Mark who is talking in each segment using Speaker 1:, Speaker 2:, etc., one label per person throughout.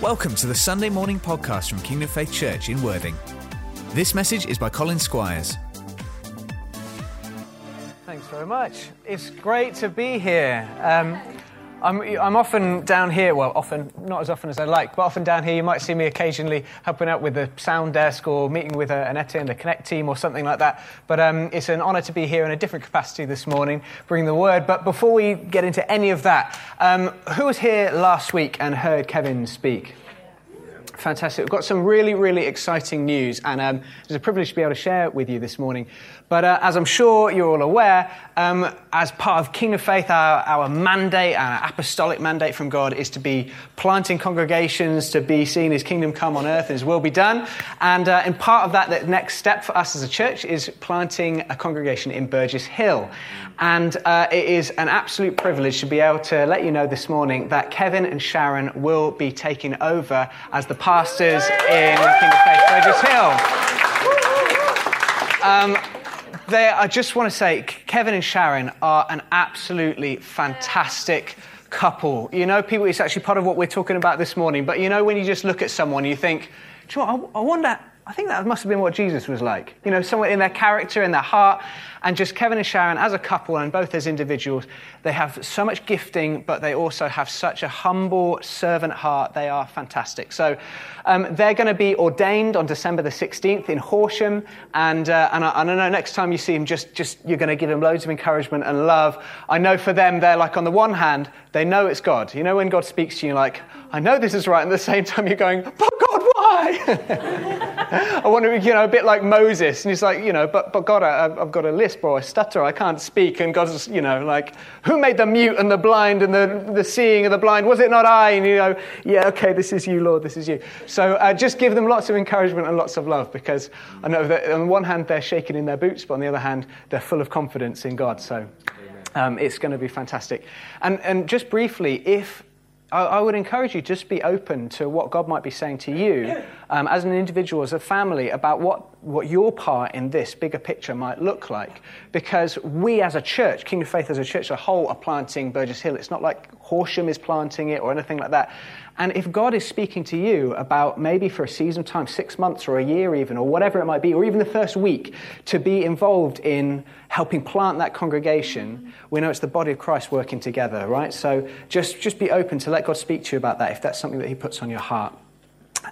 Speaker 1: Welcome to the Sunday morning podcast from Kingdom Faith Church in Worthing. This message is by Colin Squires.
Speaker 2: Thanks very much. It's great to be here. Um, I'm, I'm often down here, well, often, not as often as I like, but often down here you might see me occasionally helping out with the sound desk or meeting with a, an Etienne, the Connect team or something like that. But um, it's an honour to be here in a different capacity this morning, bringing the word. But before we get into any of that, um, who was here last week and heard Kevin speak? Fantastic. We've got some really, really exciting news, and um, it's a privilege to be able to share it with you this morning. But uh, as I'm sure you're all aware, um, as part of Kingdom of Faith, our, our mandate, our apostolic mandate from God is to be planting congregations, to be seeing His kingdom come on earth and His will be done. And uh, in part of that, the next step for us as a church is planting a congregation in Burgess Hill. And uh, it is an absolute privilege to be able to let you know this morning that Kevin and Sharon will be taking over as the pastors in Kingdom Faith Burgess Hill. Um, they, I just want to say, Kevin and Sharon are an absolutely fantastic couple. You know, people, it's actually part of what we're talking about this morning. But you know, when you just look at someone, you think, you know I, I wonder I think that must have been what Jesus was like. You know, somewhere in their character, in their heart. And just Kevin and Sharon, as a couple and both as individuals, they have so much gifting, but they also have such a humble servant heart. They are fantastic. So um, they're going to be ordained on December the 16th in Horsham. And, uh, and, I, and I know next time you see them, just, just you're going to give them loads of encouragement and love. I know for them, they're like, on the one hand, they know it's God. You know, when God speaks to you, like, I know this is right. And at the same time, you're going, I want to, be, you know, a bit like Moses. And he's like, you know, but, but God, I, have got a lisp or a stutter. I can't speak. And God's, you know, like, who made the mute and the blind and the, the seeing and the blind? Was it not I? And, you know, yeah, okay, this is you, Lord, this is you. So uh, just give them lots of encouragement and lots of love because I know that on one hand they're shaking in their boots, but on the other hand, they're full of confidence in God. So um, it's going to be fantastic. And, and just briefly, if I, would encourage you just be open to what God might be saying to you um, as an individual, as a family, about what, what your part in this bigger picture might look like. Because we as a church, Kingdom Faith as a church as a whole, are planting Burgess Hill. It's not like Horsham is planting it or anything like that. And if God is speaking to you about maybe for a season of time, six months or a year even, or whatever it might be, or even the first week, to be involved in helping plant that congregation, we know it's the body of Christ working together, right? So just, just be open to let God speak to you about that if that's something that He puts on your heart.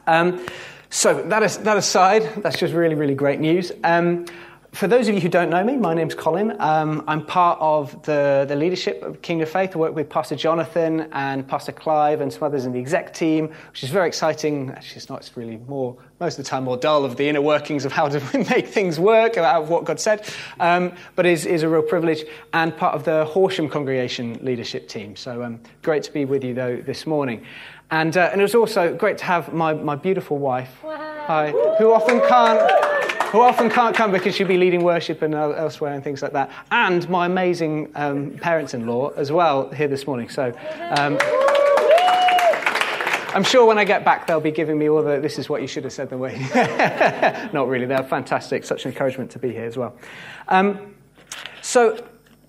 Speaker 2: Um, so that, is, that aside, that's just really, really great news. Um, for those of you who don't know me, my name's Colin. Um, I'm part of the, the leadership of Kingdom Faith. I work with Pastor Jonathan and Pastor Clive and some others in the exec team, which is very exciting. Actually, it's not, it's really more, most of the time, more dull of the inner workings of how to make things work, out of what God said, um, but is, is a real privilege, and part of the Horsham congregation leadership team. So um, great to be with you, though, this morning. And, uh, and it was also great to have my, my beautiful wife, wow. hi, who often can't who often can't come because she'll be leading worship and elsewhere and things like that, and my amazing um, parents-in-law as well here this morning. So. Um, I'm sure when I get back, they'll be giving me all the this is what you should have said the way. Not really, they're fantastic. Such encouragement to be here as well. Um, so,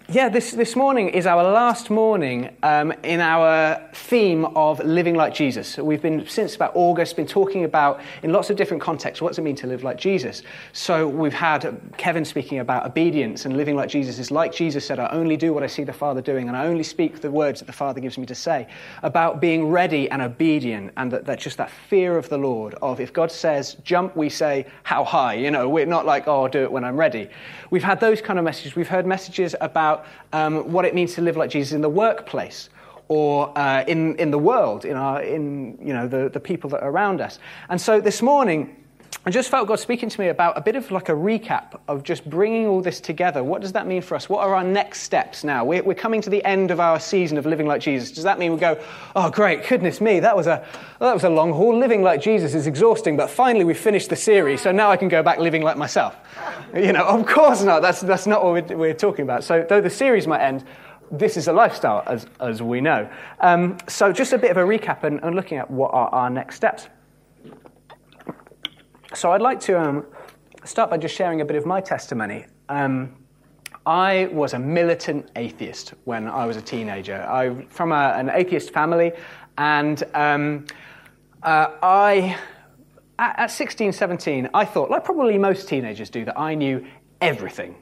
Speaker 2: yeah, this, this morning is our last morning um, in our theme of living like Jesus. We've been, since about August, been talking about, in lots of different contexts, what does it mean to live like Jesus? So we've had Kevin speaking about obedience and living like Jesus is like Jesus said, I only do what I see the Father doing, and I only speak the words that the Father gives me to say. About being ready and obedient, and that, that just that fear of the Lord, of if God says jump, we say how high. You know, we're not like, oh, I'll do it when I'm ready. We've had those kind of messages. We've heard messages about um, what it means to live like Jesus in the workplace or uh, in, in the world, in, our, in you know, the, the people that are around us. And so this morning, I just felt God speaking to me about a bit of like a recap of just bringing all this together. What does that mean for us? What are our next steps now? We're, we're coming to the end of our season of living like Jesus. Does that mean we go, oh, great, goodness me, that was a, that was a long haul. Living like Jesus is exhausting, but finally we finished the series, so now I can go back living like myself. You know, of course not. That's, that's not what we're, we're talking about. So, though the series might end, this is a lifestyle, as, as we know. Um, so, just a bit of a recap and, and, looking at what are our next steps. So, I'd like to um, start by just sharing a bit of my testimony. Um, I was a militant atheist when I was a teenager. I'm from a, an atheist family, and um, uh, I, at, at 16, 17, I thought, like probably most teenagers do, that I knew everything.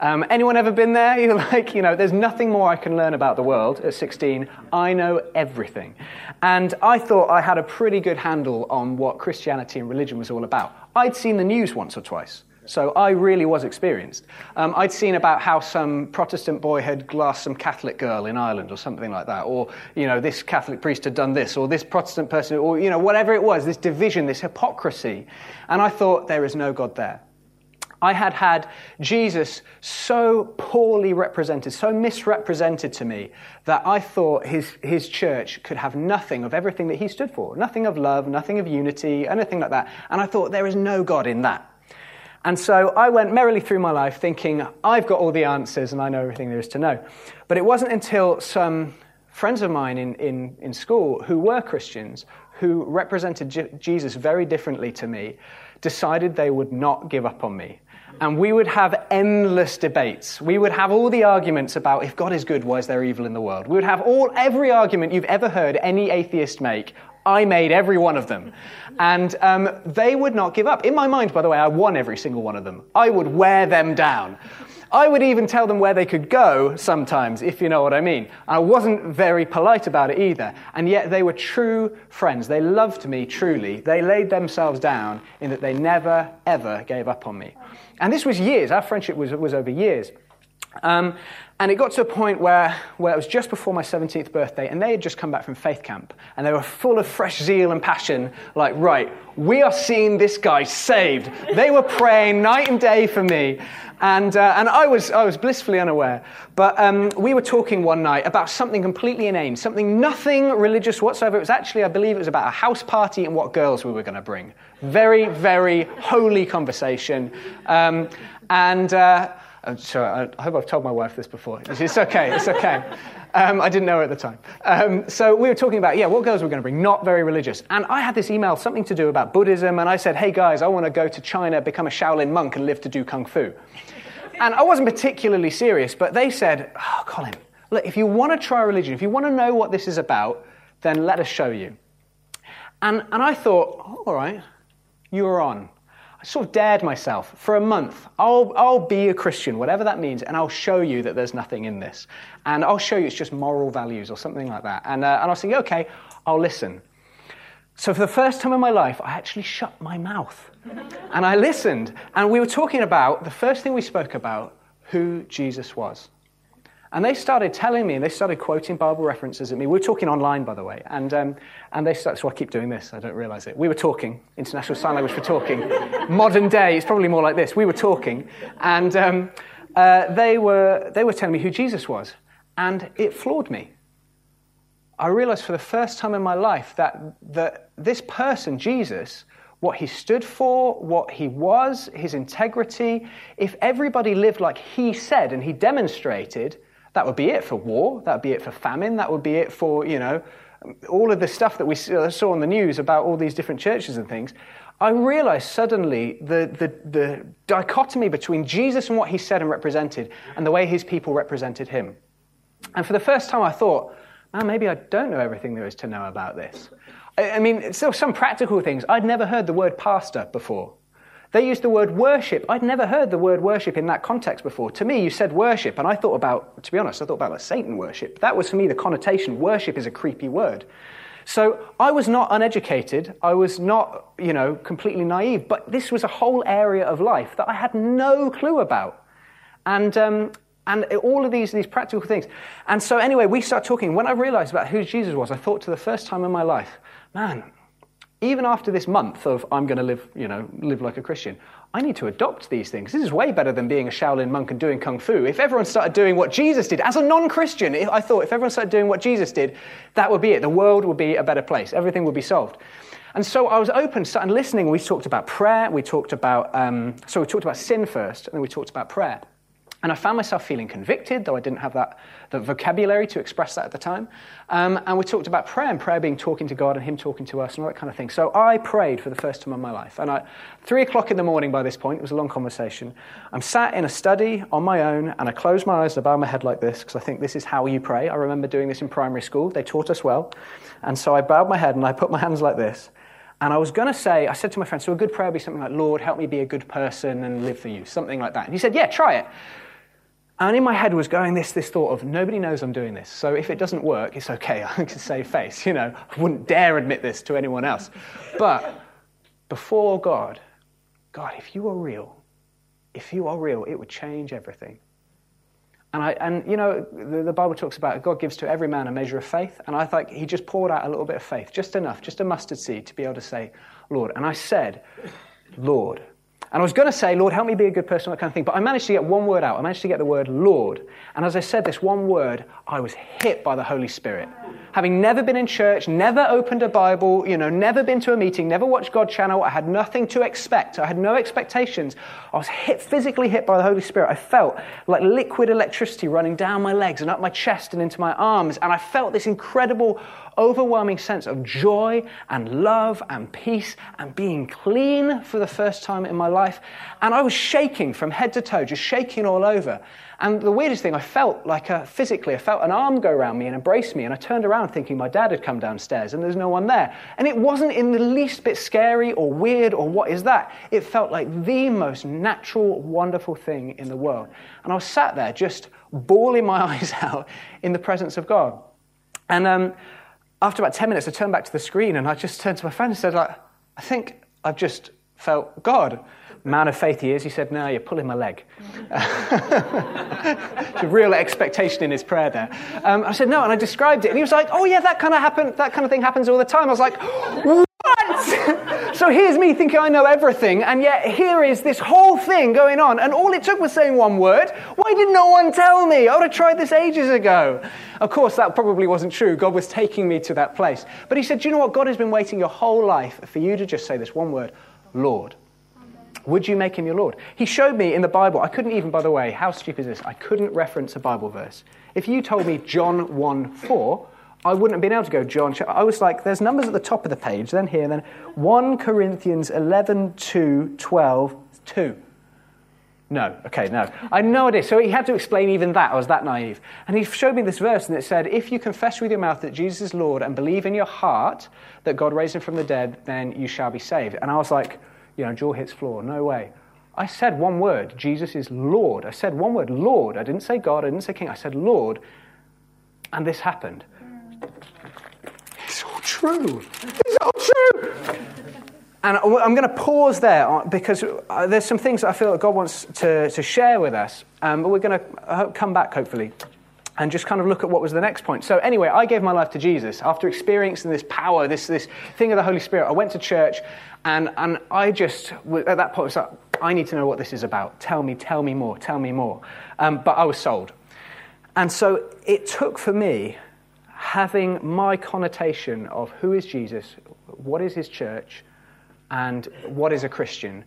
Speaker 2: Um, anyone ever been there? You're like, you know, there's nothing more I can learn about the world at 16. I know everything. And I thought I had a pretty good handle on what Christianity and religion was all about. I'd seen the news once or twice. So I really was experienced. Um, I'd seen about how some Protestant boy had glassed some Catholic girl in Ireland or something like that, or you know this Catholic priest had done this, or this Protestant person, or you know whatever it was, this division, this hypocrisy, and I thought there is no God there. I had had Jesus so poorly represented, so misrepresented to me, that I thought his, his church could have nothing of everything that he stood for. Nothing of love, nothing of unity, anything like that. And I thought, there is no God in that. And so I went merrily through my life thinking, I've got all the answers and I know everything there is to know. But it wasn't until some friends of mine in, in, in school who were Christians, who represented J- Jesus very differently to me, decided they would not give up on me and we would have endless debates. We would have all the arguments about if God is good, why is there evil in the world? We would have all every argument you've ever heard any atheist make. I made every one of them. And um, they would not give up. In my mind, by the way, I won every single one of them. I would wear them down. I would even tell them where they could go sometimes, if you know what I mean. I wasn't very polite about it either. And yet they were true friends. They loved me truly. They laid themselves down in that they never, ever gave up on me. And this was years. Our friendship was, was over years. Um, and it got to a point where, where it was just before my 17th birthday, and they had just come back from faith camp, and they were full of fresh zeal and passion, like, right, we are seeing this guy saved. They were praying night and day for me, and, uh, and I, was, I was blissfully unaware. But um, we were talking one night about something completely inane, something nothing religious whatsoever. It was actually, I believe, it was about a house party and what girls we were going to bring. Very, very holy conversation. Um, and. Uh, I'm sorry, I hope I've told my wife this before. It's okay, it's okay. Um, I didn't know her at the time. Um, so we were talking about, yeah, what girls we're going to bring, not very religious. And I had this email, something to do about Buddhism, and I said, hey guys, I want to go to China, become a Shaolin monk, and live to do Kung Fu. And I wasn't particularly serious, but they said, oh, Colin, look, if you want to try religion, if you want to know what this is about, then let us show you. And, and I thought, oh, all right, you are on. I sort of dared myself for a month. I'll, I'll be a Christian, whatever that means, and I'll show you that there's nothing in this. And I'll show you it's just moral values or something like that. And, uh, and I was thinking, okay, I'll listen. So for the first time in my life, I actually shut my mouth. and I listened. And we were talking about, the first thing we spoke about, who Jesus was. And they started telling me, and they started quoting Bible references at me. We were talking online, by the way. And, um, and they started, so I keep doing this, I don't realize it. We were talking, International Sign Language for talking. Modern day, it's probably more like this. We were talking. And um, uh, they, were, they were telling me who Jesus was. And it floored me. I realized for the first time in my life that, that this person, Jesus, what he stood for, what he was, his integrity, if everybody lived like he said and he demonstrated, that would be it for war. That would be it for famine. That would be it for, you know, all of the stuff that we uh, saw on the news about all these different churches and things. I realized suddenly the, the, the dichotomy between Jesus and what he said and represented and the way his people represented him. And for the first time, I thought, man, maybe I don't know everything there is to know about this. I, I mean, still some practical things. I'd never heard the word pastor before. They used the word worship. I'd never heard the word worship in that context before. To me, you said worship, and I thought about, to be honest, I thought about like Satan worship. That was for me the connotation. Worship is a creepy word. So I was not uneducated. I was not, you know, completely naive. But this was a whole area of life that I had no clue about. And, um, and all of these, these practical things. And so, anyway, we start talking. When I realized about who Jesus was, I thought to the first time in my life, man, even after this month of I'm going to live, you know, live like a Christian, I need to adopt these things. This is way better than being a Shaolin monk and doing kung fu. If everyone started doing what Jesus did, as a non-Christian, I thought if everyone started doing what Jesus did, that would be it. The world would be a better place. Everything would be solved. And so I was open, started listening. We talked about prayer. We talked about, um, so we talked about sin first, and then we talked about prayer. And I found myself feeling convicted, though I didn't have that the vocabulary to express that at the time. Um, and we talked about prayer and prayer being talking to God and Him talking to us and all that kind of thing. So I prayed for the first time in my life. And at three o'clock in the morning by this point, it was a long conversation. I'm sat in a study on my own and I close my eyes and I bow my head like this because I think this is how you pray. I remember doing this in primary school, they taught us well. And so I bowed my head and I put my hands like this. And I was going to say, I said to my friend, so a good prayer would be something like, Lord, help me be a good person and live for you, something like that. And he said, yeah, try it. And in my head was going this, this thought of nobody knows I'm doing this. So if it doesn't work, it's okay. I can save face. You know, I wouldn't dare admit this to anyone else. But before God, God, if you are real, if you are real, it would change everything. And, I, and you know, the, the, Bible talks about God gives to every man a measure of faith. And I thought he just poured out a little bit of faith, just enough, just a mustard seed to be able to say, Lord. And I said, Lord, and I was going to say, Lord, help me be a good person, that kind of thing. But I managed to get one word out. I managed to get the word Lord. And as I said this one word, I was hit by the Holy Spirit. Having never been in church, never opened a Bible, you know, never been to a meeting, never watched God channel, I had nothing to expect. I had no expectations. I was hit, physically hit by the Holy Spirit. I felt like liquid electricity running down my legs and up my chest and into my arms. And I felt this incredible overwhelming sense of joy and love and peace and being clean for the first time in my life. And I was shaking from head to toe, just shaking all over. And the weirdest thing, I felt like a, physically, I felt an arm go around me and embrace me. And I turned around thinking my dad had come downstairs and there's no one there. And it wasn't in the least bit scary or weird or what is that. It felt like the most natural, wonderful thing in the world. And I was sat there just bawling my eyes out in the presence of God. And um, after about 10 minutes, I turned back to the screen and I just turned to my friend and said, like, I think I've just felt God. Man of faith he is. He said, No, you're pulling my leg. a real expectation in his prayer there. Um, I said, No, and I described it. And he was like, Oh, yeah, that kind of happen, that kind of thing happens all the time. I was like, What? so here's me thinking I know everything, and yet here is this whole thing going on. And all it took was saying one word. Why didn't no one tell me? I would have tried this ages ago. Of course, that probably wasn't true. God was taking me to that place. But he said, Do you know what? God has been waiting your whole life for you to just say this one word Lord. Would you make him your Lord? He showed me in the Bible, I couldn't even, by the way, how stupid is this? I couldn't reference a Bible verse. If you told me John 1 4, I wouldn't have been able to go John. I was like, there's numbers at the top of the page, then here, then 1 Corinthians 11 2 12 2. No, okay, no. I had no idea. So he had to explain even that. I was that naive. And he showed me this verse, and it said, If you confess with your mouth that Jesus is Lord and believe in your heart that God raised him from the dead, then you shall be saved. And I was like, you know, jaw hits floor. No way. I said one word Jesus is Lord. I said one word, Lord. I didn't say God, I didn't say King. I said Lord. And this happened. It's all true. It's all true. And I'm going to pause there because uh, there's some things that I feel that God wants to, to share with us. Um, but we're going to come back, hopefully, and just kind of look at what was the next point. So, anyway, I gave my life to Jesus. After experiencing this power, this, this thing of the Holy Spirit, I went to church, and, and I just, at that point, was like, I need to know what this is about. Tell me, tell me more, tell me more. Um, but I was sold. And so it took for me having my connotation of who is Jesus, what is his church, and what is a Christian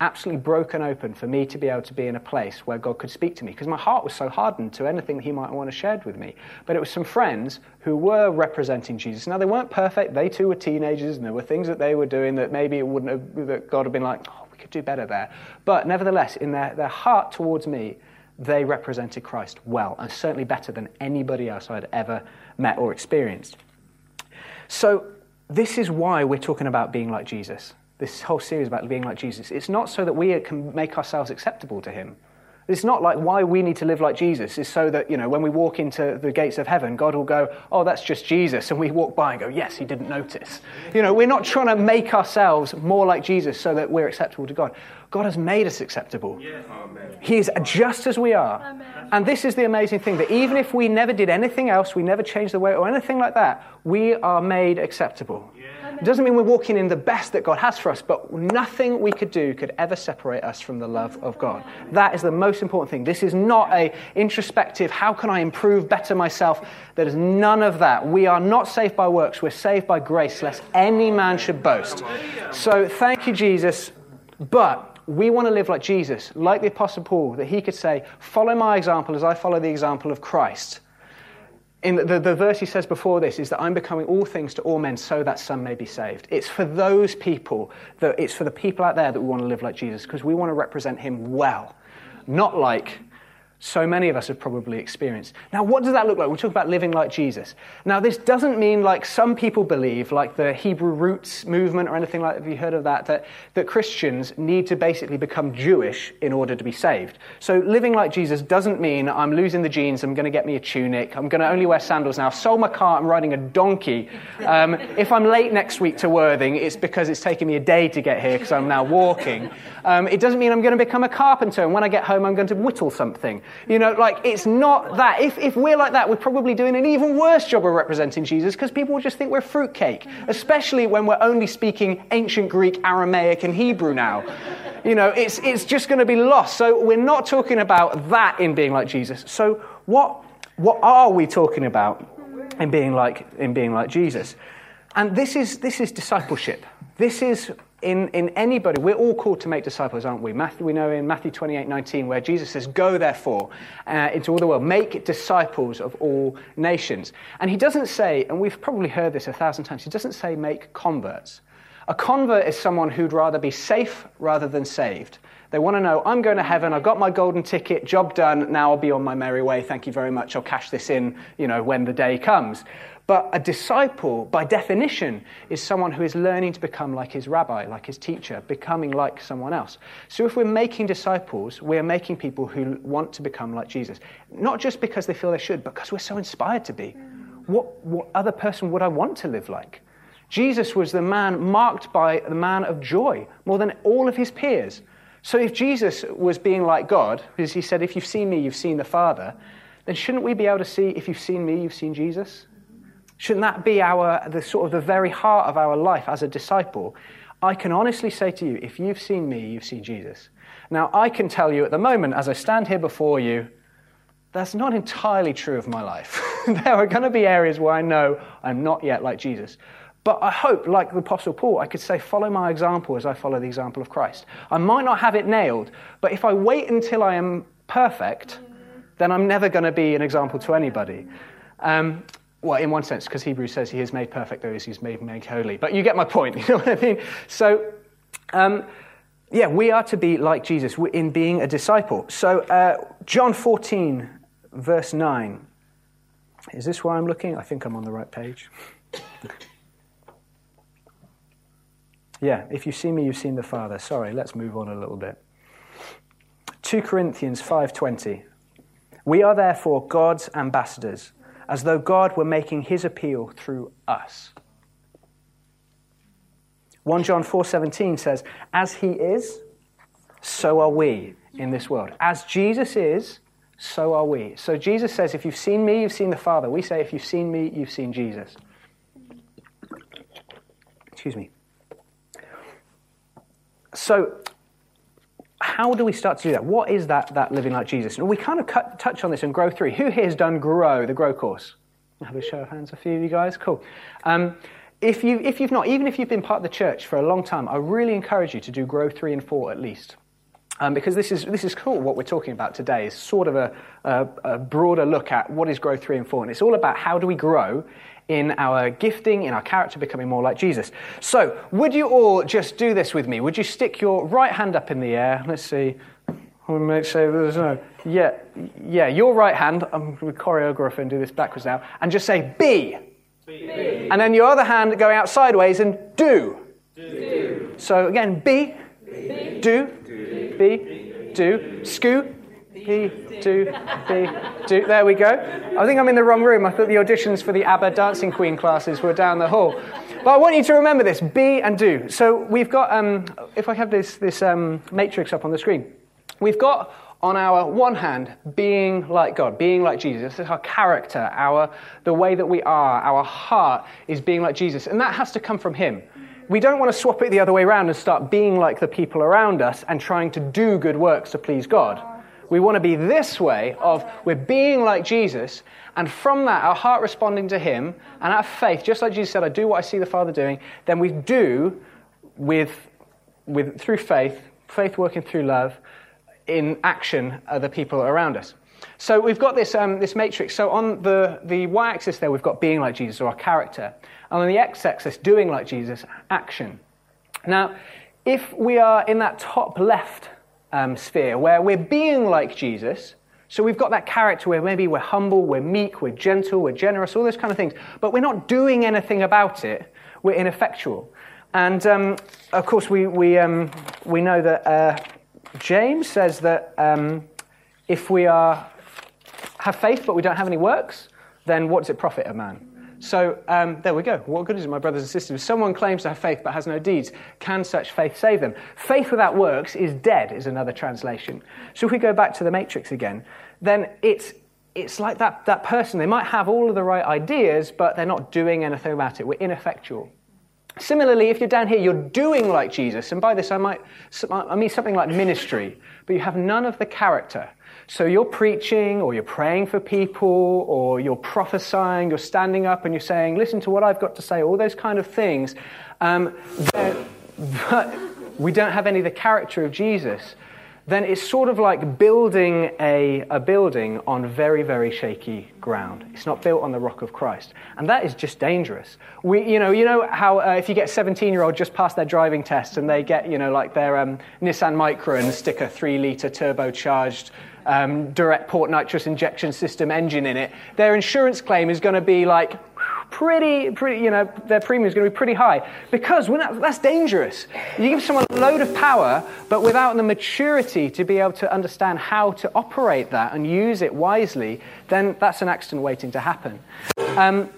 Speaker 2: absolutely broken open for me to be able to be in a place where God could speak to me because my heart was so hardened to anything He might want to share with me. But it was some friends who were representing Jesus. Now, they weren't perfect, they too were teenagers, and there were things that they were doing that maybe it wouldn't have, that God had been like, oh, we could do better there. But nevertheless, in their, their heart towards me, they represented Christ well, and certainly better than anybody else I had ever met or experienced. So, this is why we're talking about being like Jesus this whole series about being like Jesus, it's not so that we can make ourselves acceptable to Him. It's not like why we need to live like Jesus is so that, you know, when we walk into the gates of heaven, God will go, oh, that's just Jesus. And we walk by and go, yes, he didn't notice. You know, we're not trying to make ourselves more like Jesus so that we're acceptable to God. God has made us acceptable. Yes. He is just as we are. Amen. And this is the amazing thing that even if we never did anything else, we never changed the way or anything like that, we are made acceptable. It doesn't mean we're walking in the best that God has for us, but nothing we could do could ever separate us from the love of God. That is the most important thing. This is not a introspective, how can I improve better myself? There is none of that. We are not saved by works, we're saved by grace, lest any man should boast. So thank you, Jesus. But we want to live like Jesus, like the Apostle Paul, that he could say, Follow my example as I follow the example of Christ. In the, the, verse he says before this is that I'm becoming all things to all men so that some may be saved. It's for those people, that, it's for the people out there that we want to live like Jesus because we want to represent him well, not like so many of us have probably experienced. Now, what does that look like? We're talking about living like Jesus. Now, this doesn't mean like some people believe, like the Hebrew roots movement or anything like that. Have you heard of that? That, that Christians need to basically become Jewish in order to be saved. So, living like Jesus doesn't mean I'm losing the jeans, I'm going to get me a tunic, I'm going to only wear sandals now. I've sold my car, I'm riding a donkey. Um, if I'm late next week to Worthing, it's because it's taken me a day to get here because I'm now walking. Um, it doesn't mean I'm going to become a carpenter, and when I get home, I'm going to whittle something. You know, like, it's not that. If, if we're like that, we're probably doing an even worse job of representing Jesus because people will just think we're fruitcake, especially when we're only speaking ancient Greek, Aramaic, and Hebrew now. You know, it's, it's just going to be lost. So we're not talking about that in being like Jesus. So what, what are we talking about in being like, in being like Jesus? And this is, this is discipleship. This is in, in anybody, we're all called to make disciples, aren't we? Matthew, we know in Matthew 28 19, where Jesus says, Go therefore uh, into all the world, make disciples of all nations. And he doesn't say, and we've probably heard this a thousand times, he doesn't say make converts. A convert is someone who'd rather be safe rather than saved. They want to know, I'm going to heaven, I've got my golden ticket, job done, now I'll be on my merry way, thank you very much, I'll cash this in, you know, when the day comes. But a disciple, by definition, is someone who is learning to become like his rabbi, like his teacher, becoming like someone else. So if we're making disciples, we are making people who want to become like Jesus. Not just because they feel they should, but because we're so inspired to be. What, what other person would I want to live like? Jesus was the man marked by the man of joy more than all of his peers. So if Jesus was being like God, because he said, If you've seen me, you've seen the Father, then shouldn't we be able to see, if you've seen me, you've seen Jesus? Shouldn't that be our, the sort of the very heart of our life as a disciple? I can honestly say to you, if you've seen me, you've seen Jesus. Now, I can tell you at the moment, as I stand here before you, that's not entirely true of my life. there are going to be areas where I know I'm not yet like Jesus. But I hope, like the Apostle Paul, I could say, follow my example as I follow the example of Christ. I might not have it nailed, but if I wait until I am perfect, then I'm never going to be an example to anybody. Um, well, in one sense, because Hebrews says he has made perfect those he's made, made holy. But you get my point, you know what I mean? So, um, yeah, we are to be like Jesus in being a disciple. So, uh, John 14, verse 9. Is this where I'm looking? I think I'm on the right page. Yeah, if you see me, you've seen the Father. Sorry, let's move on a little bit. 2 Corinthians 5:20. We are therefore God's ambassadors as though God were making his appeal through us. 1 John 4:17 says, "As he is, so are we in this world. As Jesus is, so are we." So Jesus says, "If you've seen me, you've seen the Father." We say, "If you've seen me, you've seen Jesus." Excuse me. So how do we start to do that? What is that, that living like Jesus? And we kind of cut, touch on this in Grow 3. Who here has done Grow, the Grow course? Have a show of hands, a few of you guys? Cool. Um, if, you, if you've not, even if you've been part of the church for a long time, I really encourage you to do Grow 3 and 4 at least. Um, because this is, this is cool, what we're talking about today is sort of a, a, a broader look at what is Grow 3 and 4. And it's all about how do we grow in our gifting, in our character, becoming more like Jesus. So, would you all just do this with me? Would you stick your right hand up in the air? Let's see. We'll make sure there's no. Yeah, yeah, your right hand. Um, I'm going to choreograph and do this backwards now. And just say B. B. And then your other hand go out sideways and do. do. So again, B, B. do, do, B, do, scoot, he, do, be, do. There we go. I think I'm in the wrong room. I thought the auditions for the ABBA Dancing Queen classes were down the hall. But I want you to remember this be and do. So we've got, um, if I have this, this um, matrix up on the screen, we've got on our one hand being like God, being like Jesus. This is our character, our, the way that we are, our heart is being like Jesus. And that has to come from Him. We don't want to swap it the other way around and start being like the people around us and trying to do good works to please God. We want to be this way of we're being like Jesus, and from that, our heart responding to Him, and our faith, just like Jesus said, I do what I see the Father doing, then we do with, with through faith, Faith working through love, in action the people around us. So we've got this, um, this matrix. So on the, the y axis there, we've got being like Jesus or our character. And on the x axis, doing like Jesus, action. Now, if we are in that top left um, sphere where we're being like Jesus, so we've got that character where maybe we're humble, we're meek, we're gentle, we're generous, all those kind of things, but we're not doing anything about it, we're ineffectual. And um, of course, we, we, um, we know that uh, James says that um, if we are, have faith but we don't have any works, then what does it profit a man? So um, there we go. What good is it, my brothers and sisters? If someone claims to have faith but has no deeds, can such faith save them? Faith without works is dead, is another translation. So if we go back to the matrix again, then it's, it's like that, that person. They might have all of the right ideas, but they're not doing anything about it. We're ineffectual. Similarly, if you're down here, you're doing like Jesus, and by this I might I mean something like ministry, but you have none of the character. So you're preaching, or you're praying for people, or you're prophesying, you're standing up and you're saying, "Listen to what I've got to say." All those kind of things. Um, but we don't have any of the character of Jesus then it's sort of like building a, a building on very, very shaky ground. It's not built on the rock of Christ. And that is just dangerous. We, you, know, you know how uh, if you get a 17 year old just pass their driving test and they get you know, like their um, Nissan Micra and stick a 3 litre turbocharged um, direct port nitrous injection system engine in it, their insurance claim is going to be like pretty, pretty, you know, their premium is going to be pretty high because that, that's dangerous. You give someone a load of power, but without the maturity to be able to understand how to operate that and use it wisely, then that's an accident waiting to happen. Um,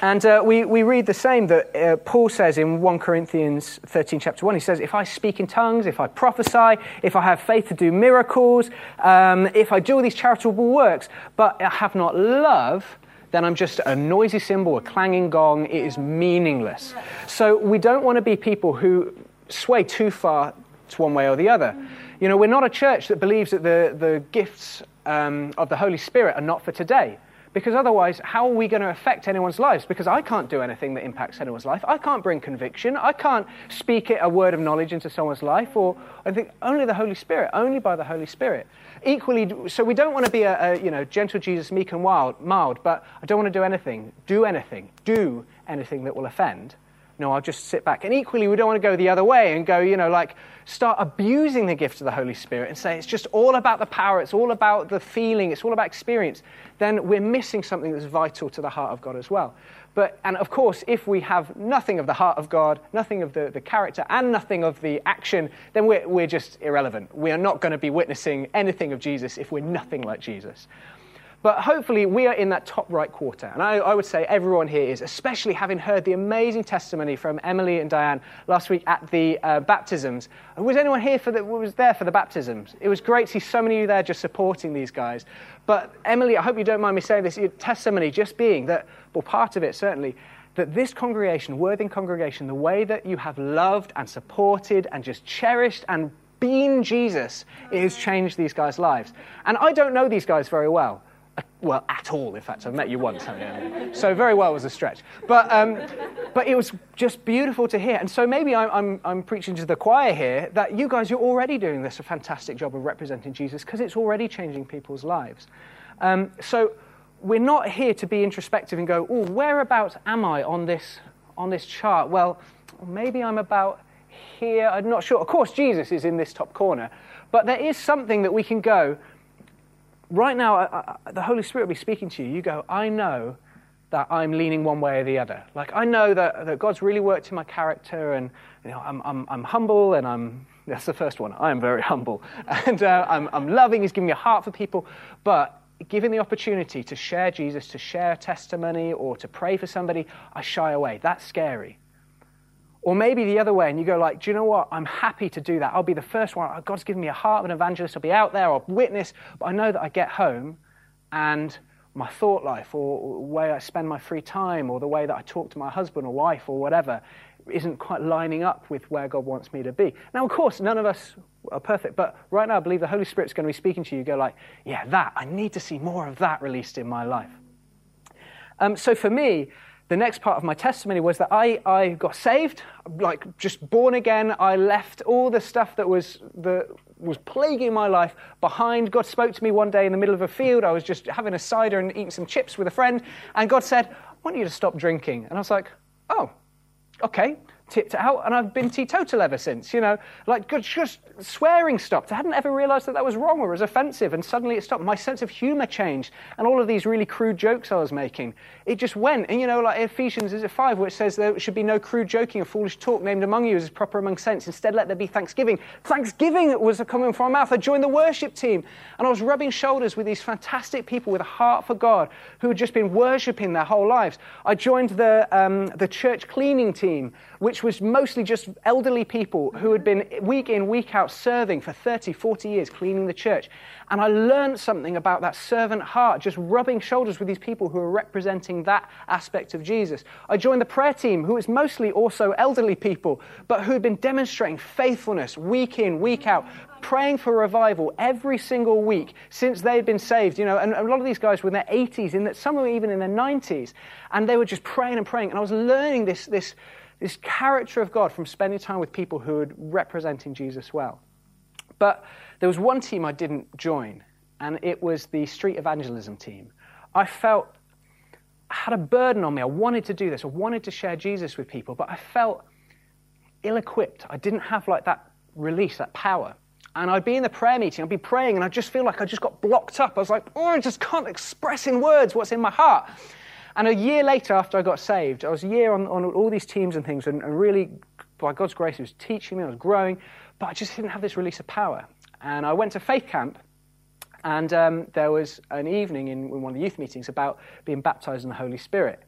Speaker 2: and uh, we, we read the same that uh, Paul says in 1 Corinthians 13, chapter 1. He says, If I speak in tongues, if I prophesy, if I have faith to do miracles, um, if I do all these charitable works, but I have not love, then I'm just a noisy cymbal, a clanging gong. It is meaningless. So we don't want to be people who sway too far to one way or the other. You know, we're not a church that believes that the, the gifts um, of the Holy Spirit are not for today. Because otherwise, how are we going to affect anyone's lives? Because I can't do anything that impacts anyone's life. I can't bring conviction. I can't speak it, a word of knowledge into someone's life. Or I think only the Holy Spirit, only by the Holy Spirit. Equally, so we don't want to be a, a you know gentle Jesus, meek and wild, mild, but I don't want to do anything, do anything, do anything that will offend. No, I'll just sit back. And equally, we don't want to go the other way and go, you know, like start abusing the gift of the Holy Spirit and say it's just all about the power, it's all about the feeling, it's all about experience. Then we're missing something that's vital to the heart of God as well. But, and of course, if we have nothing of the heart of God, nothing of the, the character, and nothing of the action, then we're, we're just irrelevant. We are not going to be witnessing anything of Jesus if we're nothing like Jesus. But hopefully, we are in that top right quarter. And I, I, would say everyone here is, especially having heard the amazing testimony from Emily and Diane last week at the uh, baptisms. Was anyone here for the, was there for the baptisms? It was great to see so many of you there just supporting these guys. But Emily, I hope you don't mind me saying this, your testimony just being that, well, part of it certainly, that this congregation, Worthing congregation, the way that you have loved and supported and just cherished and been Jesus, it has changed these guys' lives. And I don't know these guys very well well, at all. In fact, I've met you once. So very well was a stretch. But, um, but it was just beautiful to hear. And so maybe I'm, I'm, I'm, preaching to the choir here that you guys, you're already doing this a fantastic job of representing Jesus because it's already changing people's lives. Um, so we're not here to be introspective and go, oh, whereabouts am I on this, on this chart? Well, maybe I'm about here. I'm not sure. Of course, Jesus is in this top corner. But there is something that we can go, right now, I, I, the Holy Spirit will be speaking to you. You go, I know that I'm leaning one way or the other. Like, I know that, that God's really worked in my character, and you know, I'm, I'm, I'm humble, and I'm, that's the first one, I am very humble. And uh, I'm, I'm loving, He's giving me a heart for people. But given the opportunity to share Jesus, to share testimony, or to pray for somebody, I shy away. That's scary. Or maybe the other way, and you go like, do you know what? I'm happy to do that. I'll be the first one. God's given me a heart of an evangelist. I'll be out there. I'll witness. But I know that I get home and my thought life or the way I spend my free time or the way that I talk to my husband or wife or whatever isn't quite lining up with where God wants me to be. Now, of course, none of us are perfect, but right now I believe the Holy Spirit's going to be speaking to you. You go like, yeah, that. I need to see more of that released in my life. Um, so for me, the next part of my testimony was that I, I got saved, like just born again. I left all the stuff that was, that was plaguing my life behind. God spoke to me one day in the middle of a field. I was just having a cider and eating some chips with a friend, and God said, I want you to stop drinking. And I was like, oh, okay tipped out, and I've been teetotal ever since. You know, like just swearing stopped. I hadn't ever realised that that was wrong or was offensive, and suddenly it stopped. My sense of humour changed, and all of these really crude jokes I was making, it just went. And you know, like Ephesians is it five, which says there should be no crude joking or foolish talk named among you as is proper among saints. Instead, let there be thanksgiving. Thanksgiving was coming from my mouth. I joined the worship team, and I was rubbing shoulders with these fantastic people with a heart for God who had just been worshipping their whole lives. I joined the um, the church cleaning team which was mostly just elderly people who had been week in, week out serving for 30, 40 years, cleaning the church. And I learned something about that servant heart, just rubbing shoulders with these people who are representing that aspect of Jesus. I joined the prayer team, who was mostly also elderly people, but who had been demonstrating faithfulness week in, week out, praying for revival every single week since they'd been saved. You know, and a lot of these guys were in their 80s, in that some were even in their 90s, and they were just praying and praying. And I was learning this, this this character of God from spending time with people who were representing Jesus well. But there was one team I didn't join, and it was the street evangelism team. I felt I had a burden on me. I wanted to do this. I wanted to share Jesus with people, but I felt ill equipped. I didn't have like that release, that power. And I'd be in the prayer meeting, I'd be praying, and I'd just feel like I just got blocked up. I was like, oh, I just can't express in words what's in my heart. And a year later, after I got saved, I was a year on, on all these teams and things, and, and really, by God's grace, He was teaching me, I was growing, but I just didn't have this release of power. And I went to faith camp, and um, there was an evening in, in one of the youth meetings about being baptized in the Holy Spirit.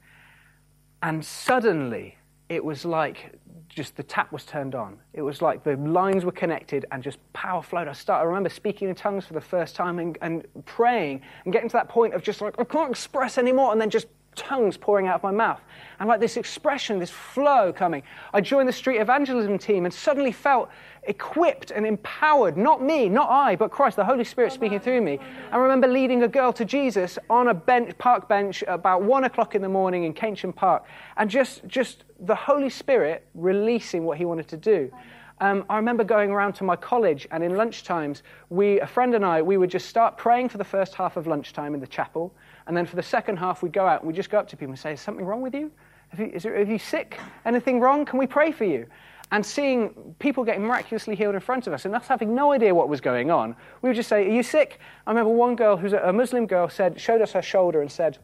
Speaker 2: And suddenly, it was like just the tap was turned on. It was like the lines were connected and just power flowed. I started, I remember speaking in tongues for the first time and, and praying and getting to that point of just like, I can't express anymore, and then just tongues pouring out of my mouth. And like this expression, this flow coming. I joined the street evangelism team and suddenly felt equipped and empowered. Not me, not I, but Christ, the Holy Spirit speaking through me. I remember leading a girl to Jesus on a bench, park bench about one o'clock in the morning in Keynsham Park. And just, just the Holy Spirit releasing what he wanted to do. Um, I remember going around to my college, and in lunchtimes, we, a friend and I, we would just start praying for the first half of lunchtime in the chapel. And then for the second half, we go out and we just go up to people and say, Is something wrong with you? Are you, there, are you sick? Anything wrong? Can we pray for you? And seeing people getting miraculously healed in front of us and us having no idea what was going on, we would just say, Are you sick? I remember one girl who's a Muslim girl said, showed us her shoulder and said,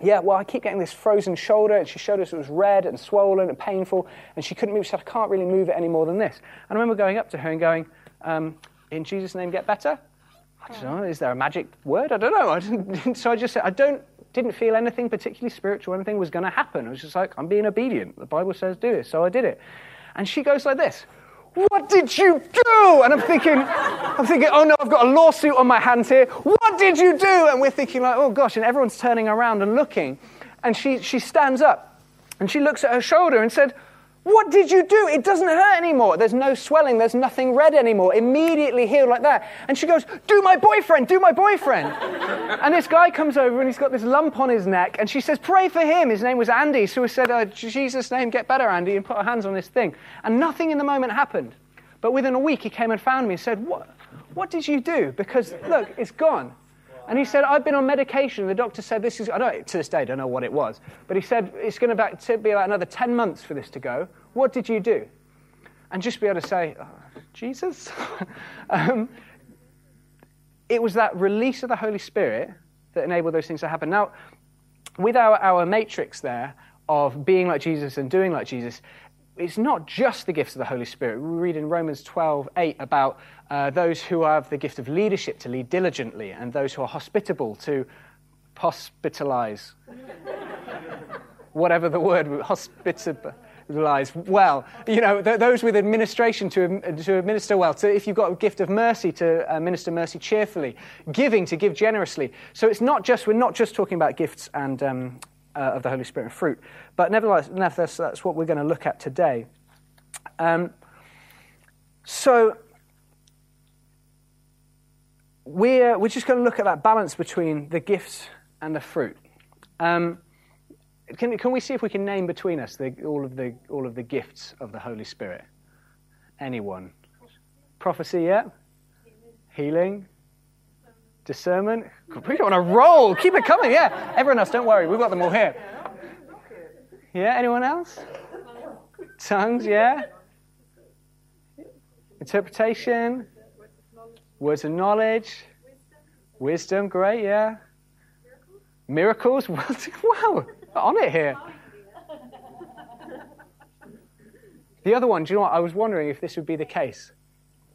Speaker 2: yeah, well, I keep getting this frozen shoulder, and she showed us it was red and swollen and painful, and she couldn't move. She said, I can't really move it any more than this. And I remember going up to her and going, um, In Jesus' name, get better? I don't know, is there a magic word? I don't know. I didn't, so I just said, I don't, didn't feel anything particularly spiritual, anything was going to happen. I was just like, I'm being obedient. The Bible says do this. So I did it. And she goes like this. What did you do? And I'm thinking, I'm thinking, oh no, I've got a lawsuit on my hands here. What did you do? And we're thinking like, oh gosh, and everyone's turning around and looking. And she, she stands up and she looks at her shoulder and said, what did you do? It doesn't hurt anymore. There's no swelling. There's nothing red anymore. Immediately healed like that. And she goes, Do my boyfriend, do my boyfriend. and this guy comes over and he's got this lump on his neck. And she says, Pray for him. His name was Andy. So we said, oh, Jesus' name, get better, Andy, and put our hands on this thing. And nothing in the moment happened. But within a week, he came and found me and said, What, what did you do? Because look, it's gone. And he said, I've been on medication. The doctor said, this is, I don't, to this day, I don't know what it was. But he said, it's going to be about another 10 months for this to go. What did you do? And just be able to say, oh, Jesus? um, it was that release of the Holy Spirit that enabled those things to happen. Now, with our, our matrix there of being like Jesus and doing like Jesus, it's not just the gifts of the Holy Spirit. We read in Romans 12, 8 about uh, those who have the gift of leadership to lead diligently and those who are hospitable to hospitalize. Whatever the word, hospitalize well. You know, th- those with administration to, to administer well. So if you've got a gift of mercy to uh, minister mercy cheerfully, giving to give generously. So it's not just, we're not just talking about gifts and um, uh, of the Holy Spirit and fruit. But nevertheless, nevertheless that's what we're going to look at today. Um, so we're, we're just going to look at that balance between the gifts and the fruit. Um, can, can we see if we can name between us the, all, of the, all of the gifts of the Holy Spirit? Anyone? Prophecy, yeah? Healing? Discernment? We on a roll. Keep it coming, yeah. Everyone else, don't worry. We've got them all here. Yeah, anyone else? Tongues, yeah. Interpretation? Words of knowledge? Wisdom, great, yeah. Miracles? wow, on it here. The other one, do you know what? I was wondering if this would be the case.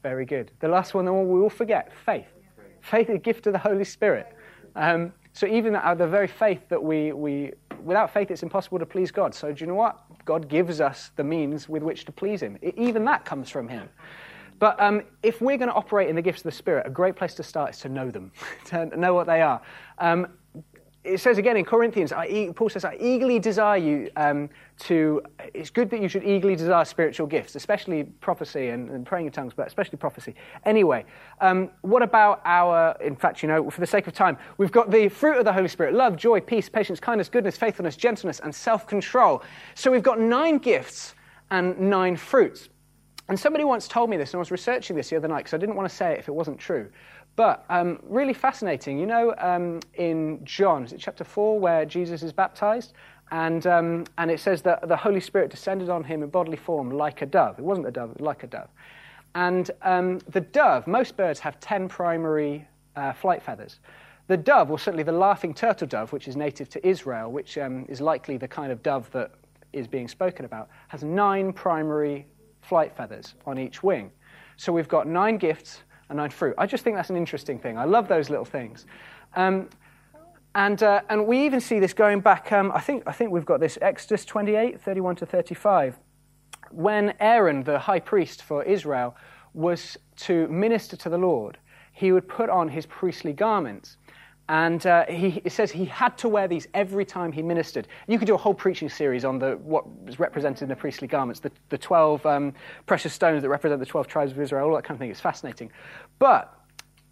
Speaker 2: Very good. The last one, the one we all forget faith. Faith is a gift of the Holy Spirit. Um, so even the very faith that we, we, without faith, it's impossible to please God. So do you know what? God gives us the means with which to please Him. It, even that comes from Him. But um, if we're going to operate in the gifts of the Spirit, a great place to start is to know them, to know what they are. Um, it says again in Corinthians, I, Paul says, I eagerly desire you um, to, it's good that you should eagerly desire spiritual gifts, especially prophecy and, and praying in tongues, but especially prophecy. Anyway, um, what about our, in fact, you know, for the sake of time, we've got the fruit of the Holy Spirit love, joy, peace, patience, kindness, goodness, faithfulness, gentleness, and self control. So we've got nine gifts and nine fruits. And somebody once told me this, and I was researching this the other night because I didn't want to say it if it wasn't true. But um, really fascinating. You know, um, in John, is it chapter 4, where Jesus is baptized? And, um, and it says that the Holy Spirit descended on him in bodily form like a dove. It wasn't a dove, it was like a dove. And um, the dove, most birds have 10 primary uh, flight feathers. The dove, or certainly the laughing turtle dove, which is native to Israel, which um, is likely the kind of dove that is being spoken about, has nine primary flight feathers on each wing. So we've got nine gifts and nine fruit. I just think that's an interesting thing. I love those little things. Um, and, uh, and we even see this going back, um, I, think, I think we've got this, Exodus 28, 31 to 35. When Aaron, the high priest for Israel, was to minister to the Lord, he would put on his priestly garments. And uh, he, it says he had to wear these every time he ministered. You could do a whole preaching series on the, what was represented in the priestly garments, the, the 12 um, precious stones that represent the 12 tribes of Israel, all that kind of thing. It's fascinating. But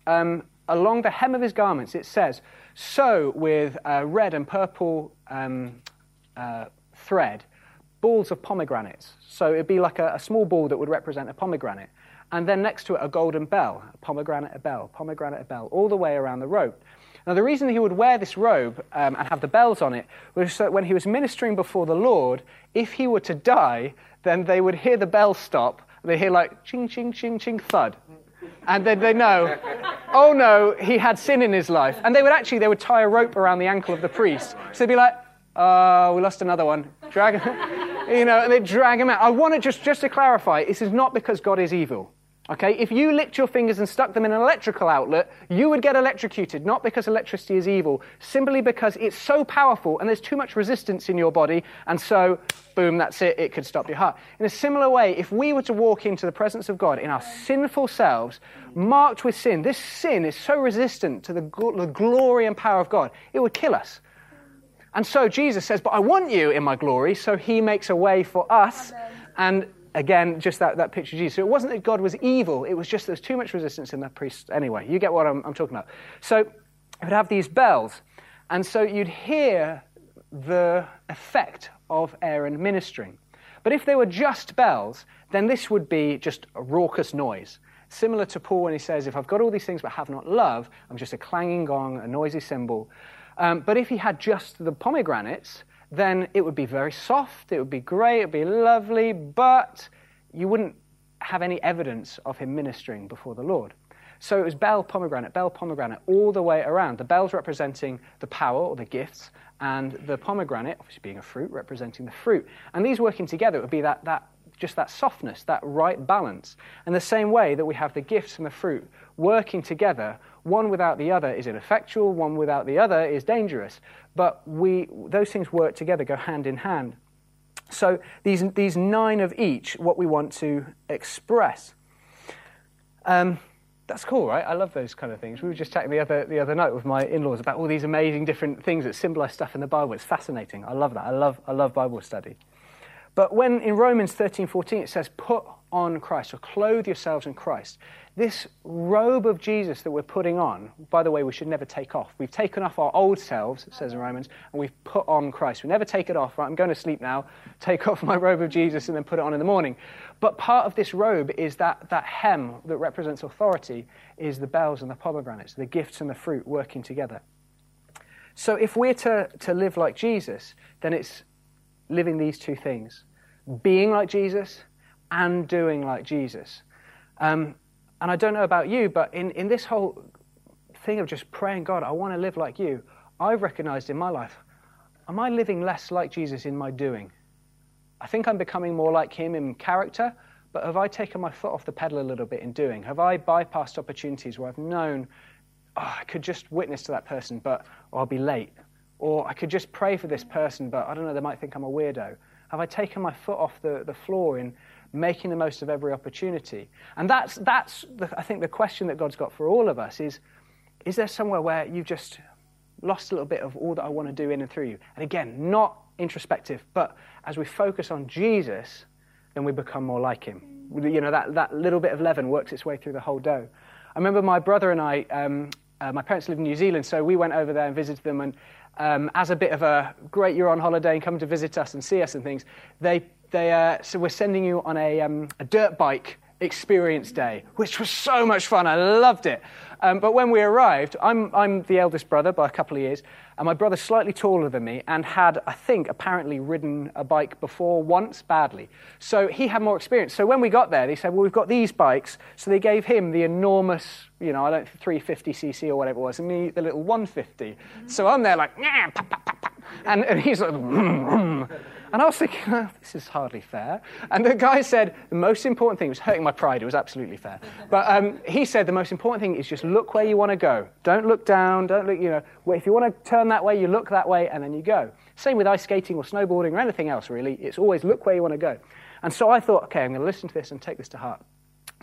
Speaker 2: um, along the hem of his garments, it says, sew with uh, red and purple um, uh, thread balls of pomegranates. So it'd be like a, a small ball that would represent a pomegranate. And then next to it, a golden bell, a pomegranate, a bell, pomegranate, a bell, all the way around the rope. Now, the reason he would wear this robe um, and have the bells on it was so that when he was ministering before the Lord, if he were to die, then they would hear the bell stop. They hear like ching, ching, ching, ching, thud. And then they know, oh no, he had sin in his life. And they would actually, they would tie a rope around the ankle of the priest. So they'd be like, oh, we lost another one. Drag him you know, and they drag him out. I want to just, just to clarify, this is not because God is evil. Okay, if you licked your fingers and stuck them in an electrical outlet, you would get electrocuted, not because electricity is evil, simply because it's so powerful and there's too much resistance in your body, and so, boom, that's it, it could stop your heart. In a similar way, if we were to walk into the presence of God in our sinful selves, marked with sin, this sin is so resistant to the, the glory and power of God, it would kill us. And so Jesus says, But I want you in my glory, so he makes a way for us. Amen. And again, just that, that picture of Jesus. So it wasn't that God was evil, it was just there's too much resistance in that priest. Anyway, you get what I'm, I'm talking about. So it would have these bells, and so you'd hear the effect of Aaron ministering. But if they were just bells, then this would be just a raucous noise. Similar to Paul when he says, If I've got all these things but have not love, I'm just a clanging gong, a noisy cymbal. Um, but if he had just the pomegranates, then it would be very soft, it would be great, it would be lovely, but you wouldn't have any evidence of him ministering before the Lord. So it was bell, pomegranate, bell, pomegranate, all the way around. The bells representing the power or the gifts, and the pomegranate, obviously being a fruit, representing the fruit. And these working together, would be that, that just that softness, that right balance. And the same way that we have the gifts and the fruit working together, one without the other is ineffectual, one without the other is dangerous. But we, those things work together, go hand in hand. So these, these nine of each, what we want to express. Um, that's cool, right? I love those kind of things. We were just chatting the other, the other night with my in-laws about all these amazing different things that symbolize stuff in the Bible. It's fascinating. I love that. I love, I love Bible study. But when in Romans 13, 14, it says, put on Christ or clothe yourselves in Christ. This robe of Jesus that we're putting on, by the way, we should never take off. We've taken off our old selves, says in Romans, and we've put on Christ. We never take it off. Right, I'm going to sleep now, take off my robe of Jesus, and then put it on in the morning. But part of this robe is that, that hem that represents authority, is the bells and the pomegranates, the gifts and the fruit working together. So if we're to, to live like Jesus, then it's living these two things being like Jesus and doing like Jesus. Um, and I don't know about you, but in, in this whole thing of just praying, God, I want to live like you, I've recognized in my life, am I living less like Jesus in my doing? I think I'm becoming more like him in character, but have I taken my foot off the pedal a little bit in doing? Have I bypassed opportunities where I've known oh, I could just witness to that person, but oh, I'll be late? Or I could just pray for this person, but I don't know, they might think I'm a weirdo. Have I taken my foot off the, the floor in making the most of every opportunity. And that's, that's the, I think, the question that God's got for all of us is, is there somewhere where you've just lost a little bit of all that I want to do in and through you? And again, not introspective, but as we focus on Jesus, then we become more like him. You know, that, that little bit of leaven works its way through the whole dough. I remember my brother and I, um, uh, my parents live in New Zealand, so we went over there and visited them. And um, as a bit of a great, you're on holiday and come to visit us and see us and things, they they, uh, so we're sending you on a, um, a, dirt bike experience day, which was so much fun. I loved it. Um, but when we arrived, I'm, I'm the eldest brother by a couple of years, and my brother's slightly taller than me and had, I think, apparently ridden a bike before once badly. So he had more experience. So when we got there, they said, Well, we've got these bikes. So they gave him the enormous, you know, I don't 350cc or whatever it was, and me the little 150. Mm-hmm. So I'm there like, and, and he's like, And I was thinking, oh, this is hardly fair. And the guy said, the most important thing was hurting my pride. It was absolutely fair. But um, he said, the most important thing is just look where you want to go. Don't look down. Don't look, you know, if you want to turn that way, you look that way, and then you go. Same with ice skating or snowboarding or anything else, really. It's always look where you want to go. And so I thought, okay, I'm going to listen to this and take this to heart.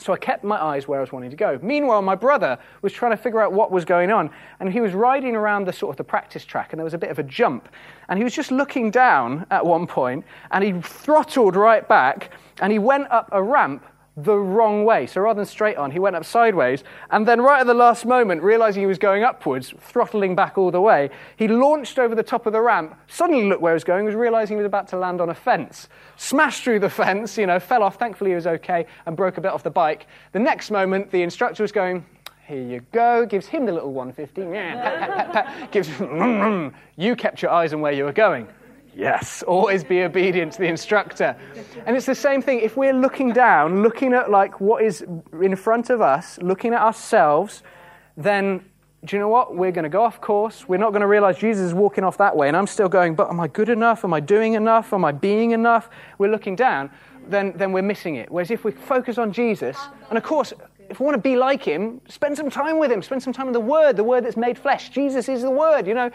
Speaker 2: So I kept my eyes where I was wanting to go. Meanwhile, my brother was trying to figure out what was going on, and he was riding around the sort of the practice track, and there was a bit of a jump, and he was just looking down at one point, and he throttled right back, and he went up a ramp the wrong way. So rather than straight on, he went up sideways. And then, right at the last moment, realizing he was going upwards, throttling back all the way, he launched over the top of the ramp, suddenly looked where he was going, was realizing he was about to land on a fence. Smashed through the fence, you know, fell off. Thankfully, he was okay and broke a bit off the bike. The next moment, the instructor was going, here you go, gives him the little 150, yeah, pat, pat, pat, pat, gives, you kept your eyes on where you were going. Yes, always be obedient to the instructor. And it's the same thing. If we're looking down, looking at like what is in front of us, looking at ourselves, then do you know what? We're going to go off course. We're not going to realize Jesus is walking off that way. And I'm still going, but am I good enough? Am I doing enough? Am I being enough? We're looking down, then, then we're missing it. Whereas if we focus on Jesus, and of course, if we want to be like him, spend some time with him. Spend some time with the Word, the Word that's made flesh. Jesus is the Word, you know.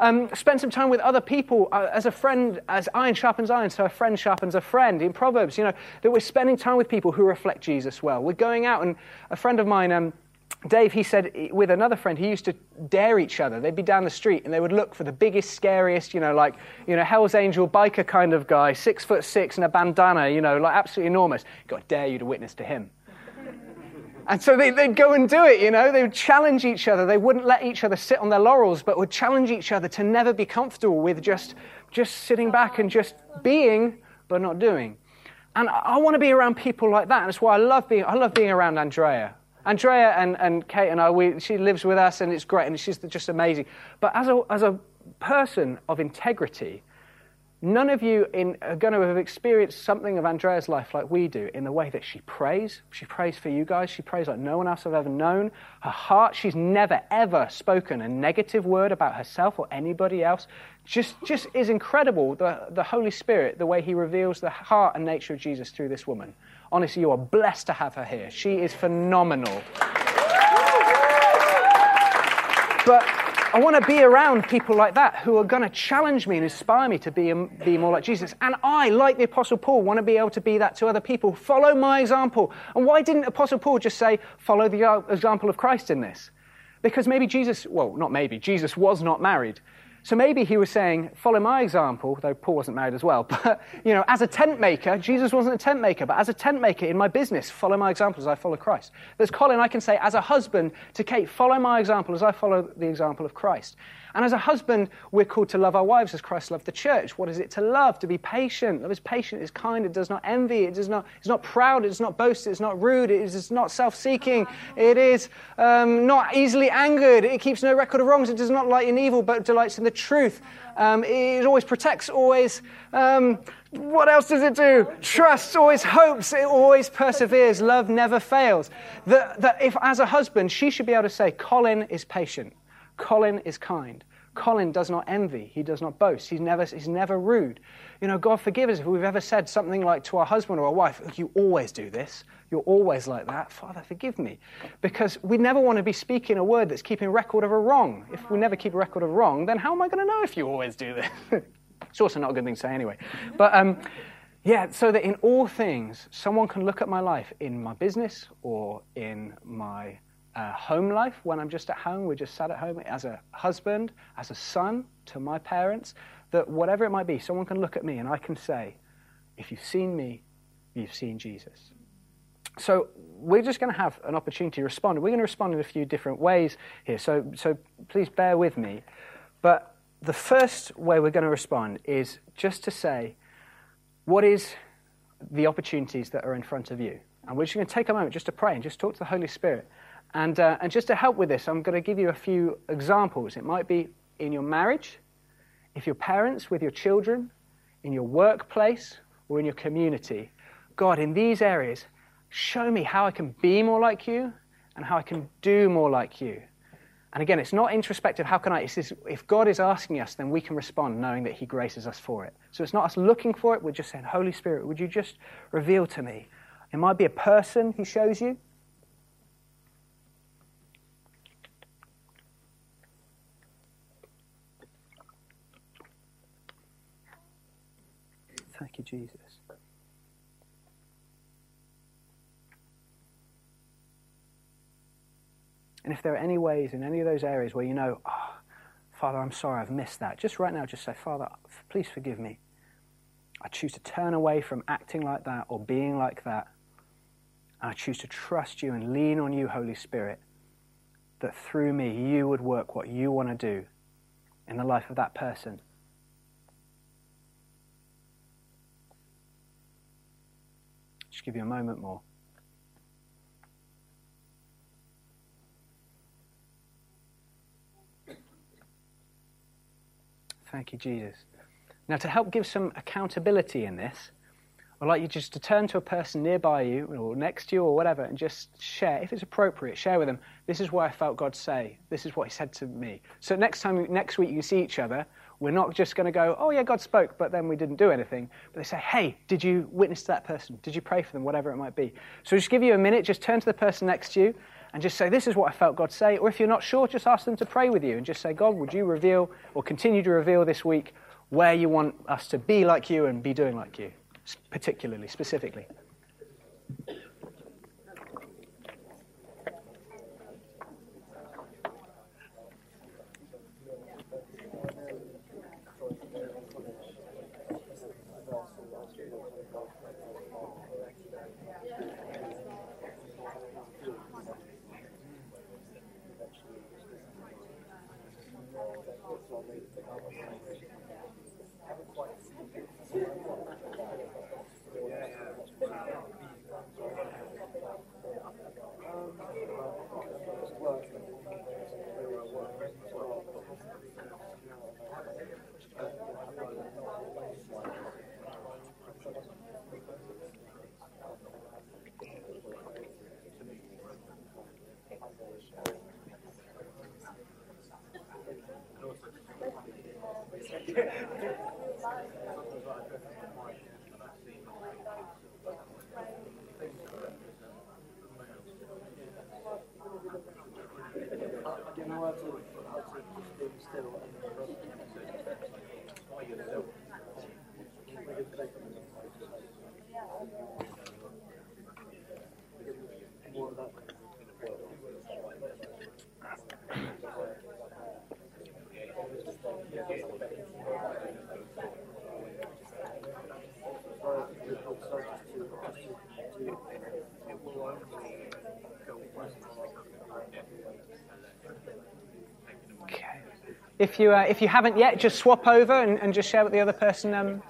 Speaker 2: Um, spend some time with other people uh, as a friend, as iron sharpens iron, so a friend sharpens a friend. In Proverbs, you know, that we're spending time with people who reflect Jesus well. We're going out, and a friend of mine, um, Dave, he said with another friend, he used to dare each other. They'd be down the street and they would look for the biggest, scariest, you know, like, you know, Hell's Angel biker kind of guy, six foot six and a bandana, you know, like absolutely enormous. To dare you to witness to him. And so they, would go and do it, you know. They would challenge each other. They wouldn't let each other sit on their laurels, but would challenge each other to never be comfortable with just, just sitting back and just being, but not doing. And I, I want to be around people like that. And that's why I love being, I love being around Andrea. Andrea and, and Kate and I, we, she lives with us and it's great and she's just amazing. But as a, as a person of integrity, None of you in, are going to have experienced something of Andrea's life like we do in the way that she prays. She prays for you guys. She prays like no one else I've ever known. Her heart, she's never, ever spoken a negative word about herself or anybody else. Just, just is incredible, the, the Holy Spirit, the way He reveals the heart and nature of Jesus through this woman. Honestly, you are blessed to have her here. She is phenomenal. But I want to be around people like that who are going to challenge me and inspire me to be, um, be more like Jesus. And I, like the Apostle Paul, want to be able to be that to other people. Follow my example. And why didn't Apostle Paul just say, follow the uh, example of Christ in this? Because maybe Jesus, well, not maybe, Jesus was not married. So maybe he was saying, follow my example, though Paul wasn't married as well. But, you know, as a tent maker, Jesus wasn't a tent maker, but as a tent maker in my business, follow my example as I follow Christ. There's Colin, I can say, as a husband to Kate, follow my example as I follow the example of Christ. And as a husband, we're called to love our wives as Christ loved the church. What is it to love? To be patient. Love is patient, is kind, it does not envy, it does not, it's not proud, it does not boast, it's not rude, it is not self seeking, it is um, not easily angered, it keeps no record of wrongs, it does not delight in evil, but delights in the truth. Um, it always protects, always. Um, what else does it do? Trusts, always hopes, it always perseveres. Love never fails. That, that if, as a husband, she should be able to say, Colin is patient. Colin is kind. Colin does not envy. He does not boast. He's never, he's never rude. You know, God forgive us if we've ever said something like to our husband or our wife, You always do this. You're always like that. Father, forgive me. Because we never want to be speaking a word that's keeping record of a wrong. If we never keep record of wrong, then how am I going to know if you always do this? it's also not a good thing to say anyway. But um, yeah, so that in all things, someone can look at my life in my business or in my uh, home life when I'm just at home, we're just sat at home, as a husband, as a son to my parents, that whatever it might be, someone can look at me and I can say, if you've seen me, you've seen Jesus. So we're just going to have an opportunity to respond. We're going to respond in a few different ways here. So, so please bear with me. But the first way we're going to respond is just to say, what is the opportunities that are in front of you? And we're just going to take a moment just to pray and just talk to the Holy Spirit and, uh, and just to help with this, I'm going to give you a few examples. It might be in your marriage, if your parents, with your children, in your workplace, or in your community. God, in these areas, show me how I can be more like you and how I can do more like you. And again, it's not introspective. How can I? It's if God is asking us, then we can respond knowing that He graces us for it. So it's not us looking for it. We're just saying, Holy Spirit, would you just reveal to me? It might be a person He shows you. Thank you, Jesus. And if there are any ways in any of those areas where you know, oh, Father, I'm sorry, I've missed that, just right now, just say, Father, please forgive me. I choose to turn away from acting like that or being like that. And I choose to trust you and lean on you, Holy Spirit, that through me you would work what you want to do in the life of that person Just give you a moment more. Thank you, Jesus. Now, to help give some accountability in this, I'd like you just to turn to a person nearby you or next to you or whatever and just share, if it's appropriate, share with them, this is what I felt God say. This is what He said to me. So next time, next week you see each other, we're not just going to go, oh, yeah, God spoke, but then we didn't do anything. But they say, hey, did you witness to that person? Did you pray for them? Whatever it might be. So just give you a minute, just turn to the person next to you and just say, this is what I felt God say. Or if you're not sure, just ask them to pray with you and just say, God, would you reveal or continue to reveal this week where you want us to be like you and be doing like you, particularly, specifically? If you, uh, if you haven't yet, just swap over and, and just share what the other person um,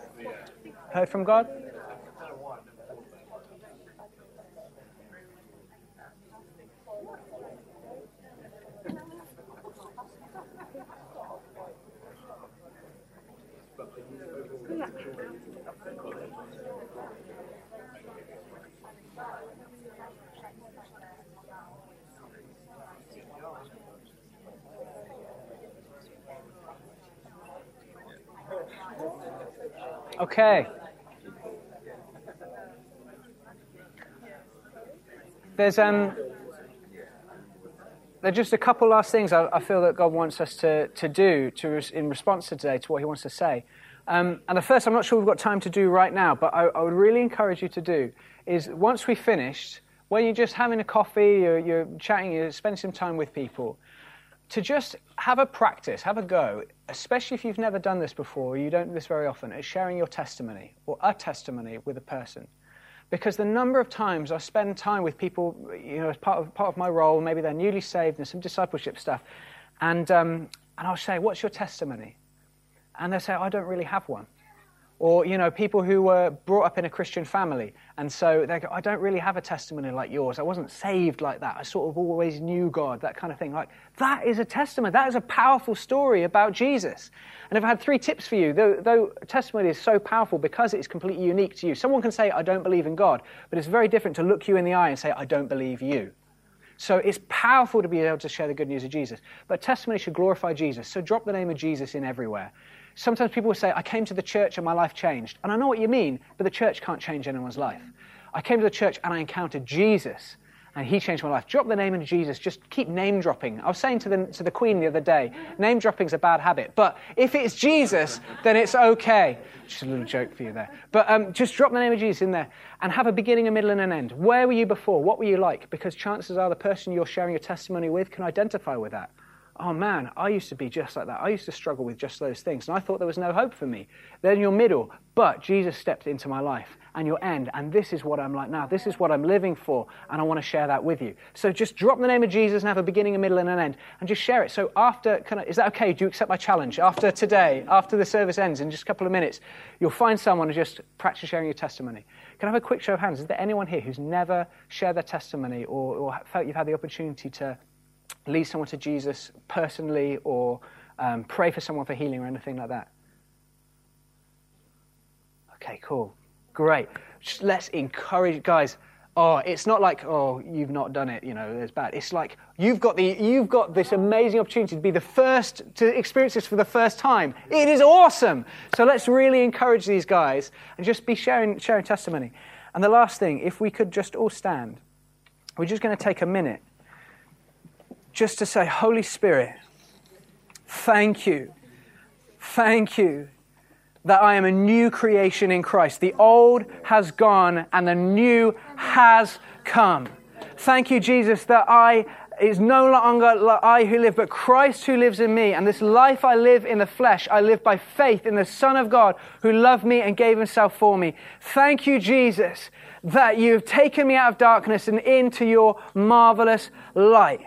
Speaker 2: heard from God. Okay. There's um, there are just a couple last things I, I, feel that God wants us to, to do to, in response to today to what He wants to say. Um, and the first, I'm not sure we've got time to do right now, but I, I, would really encourage you to do is once we've finished, when you're just having a coffee, you're, you're chatting, you're spending some time with people, to just have a practice, have a go, especially if you've never done this before, you don't do this very often, is sharing your testimony or a testimony with a person. Because the number of times I spend time with people, you know, as part of, part of my role, maybe they're newly saved and some discipleship stuff, and, um, and I'll say, What's your testimony? And they'll say, I don't really have one. Or, you know, people who were brought up in a Christian family. And so they go, I don't really have a testimony like yours. I wasn't saved like that. I sort of always knew God, that kind of thing. Like, that is a testimony. That is a powerful story about Jesus. And I've had three tips for you. Though, though testimony is so powerful because it's completely unique to you. Someone can say, I don't believe in God. But it's very different to look you in the eye and say, I don't believe you. So it's powerful to be able to share the good news of Jesus. But testimony should glorify Jesus. So drop the name of Jesus in everywhere. Sometimes people will say, I came to the church and my life changed. And I know what you mean, but the church can't change anyone's life. I came to the church and I encountered Jesus and he changed my life. Drop the name of Jesus. Just keep name dropping. I was saying to the, to the Queen the other day, name dropping's a bad habit. But if it's Jesus, then it's okay. Just a little joke for you there. But um, just drop the name of Jesus in there and have a beginning, a middle, and an end. Where were you before? What were you like? Because chances are the person you're sharing your testimony with can identify with that oh man, I used to be just like that. I used to struggle with just those things. And I thought there was no hope for me. Then your middle, but Jesus stepped into my life. And your end, and this is what I'm like now. This is what I'm living for. And I want to share that with you. So just drop the name of Jesus and have a beginning, a middle, and an end. And just share it. So after, I, is that okay? Do you accept my challenge? After today, after the service ends, in just a couple of minutes, you'll find someone and just practice sharing your testimony. Can I have a quick show of hands? Is there anyone here who's never shared their testimony or, or felt you've had the opportunity to lead someone to Jesus personally or um, pray for someone for healing or anything like that? Okay, cool. Great. Just let's encourage guys. Oh, it's not like, oh, you've not done it, you know, it's bad. It's like you've got, the, you've got this amazing opportunity to be the first to experience this for the first time. It is awesome. So let's really encourage these guys and just be sharing, sharing testimony. And the last thing, if we could just all stand, we're just going to take a minute just to say, Holy Spirit, thank you. Thank you that I am a new creation in Christ. The old has gone and the new has come. Thank you, Jesus, that I is no longer I who live, but Christ who lives in me. And this life I live in the flesh, I live by faith in the Son of God who loved me and gave himself for me. Thank you, Jesus, that you have taken me out of darkness and into your marvelous light.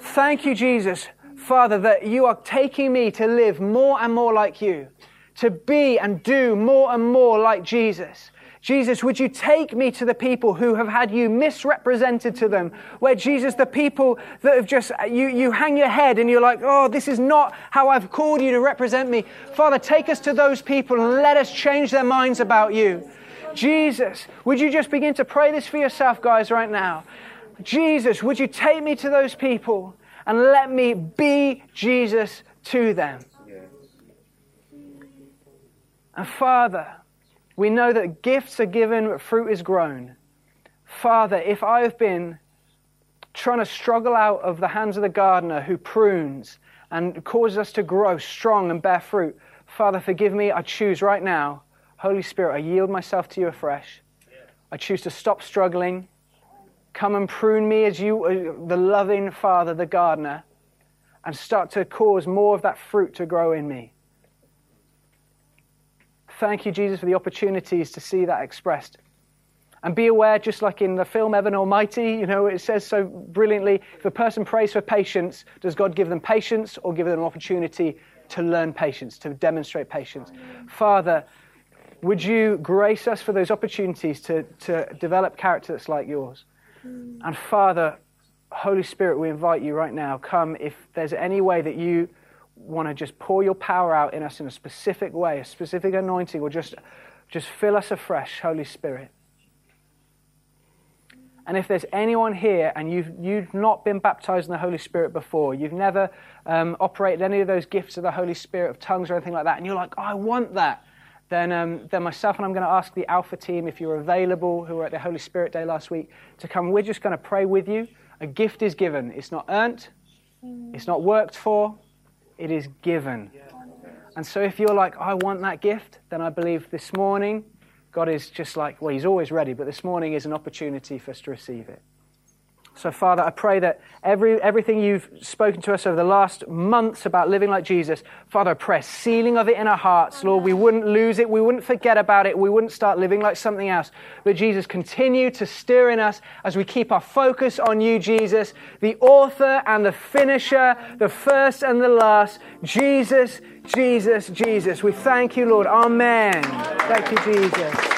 Speaker 2: Thank you, Jesus, Father, that you are taking me to live more and more like you, to be and do more and more like Jesus. Jesus, would you take me to the people who have had you misrepresented to them? Where Jesus, the people that have just, you, you hang your head and you're like, oh, this is not how I've called you to represent me. Father, take us to those people and let us change their minds about you. Jesus, would you just begin to pray this for yourself, guys, right now? Jesus, would you take me to those people and let me be Jesus to them? And Father, we know that gifts are given, but fruit is grown. Father, if I have been trying to struggle out of the hands of the gardener who prunes and causes us to grow strong and bear fruit, Father, forgive me. I choose right now, Holy Spirit, I yield myself to you afresh. I choose to stop struggling Come and prune me as you, uh, the loving Father, the gardener, and start to cause more of that fruit to grow in me. Thank you, Jesus, for the opportunities to see that expressed. And be aware, just like in the film Evan Almighty, you know, it says so brilliantly if a person prays for patience, does God give them patience or give them an opportunity to learn patience, to demonstrate patience. Father, would you grace us for those opportunities to, to develop character that's like yours? And Father, Holy Spirit, we invite you right now. Come if there's any way that you want to just pour your power out in us in a specific way, a specific anointing, or just, just fill us afresh, Holy Spirit. And if there's anyone here and you've, you've not been baptized in the Holy Spirit before, you've never um, operated any of those gifts of the Holy Spirit, of tongues or anything like that, and you're like, oh, I want that, then, um, then myself and I'm going to ask the Alpha team, if you're available, who were at the Holy Spirit Day last week, to come. We're just going to pray with you. A gift is given. It's not earned, it's not worked for, it is given. And so if you're like, I want that gift, then I believe this morning God is just like, well, He's always ready, but this morning is an opportunity for us to receive it. So, Father, I pray that every, everything you've spoken to us over the last months about living like Jesus, Father, I pray sealing of it in our hearts, Lord. We wouldn't lose it. We wouldn't forget about it. We wouldn't start living like something else. But, Jesus, continue to stir in us as we keep our focus on you, Jesus, the author and the finisher, the first and the last. Jesus, Jesus, Jesus. We thank you, Lord. Amen. Thank you, Jesus.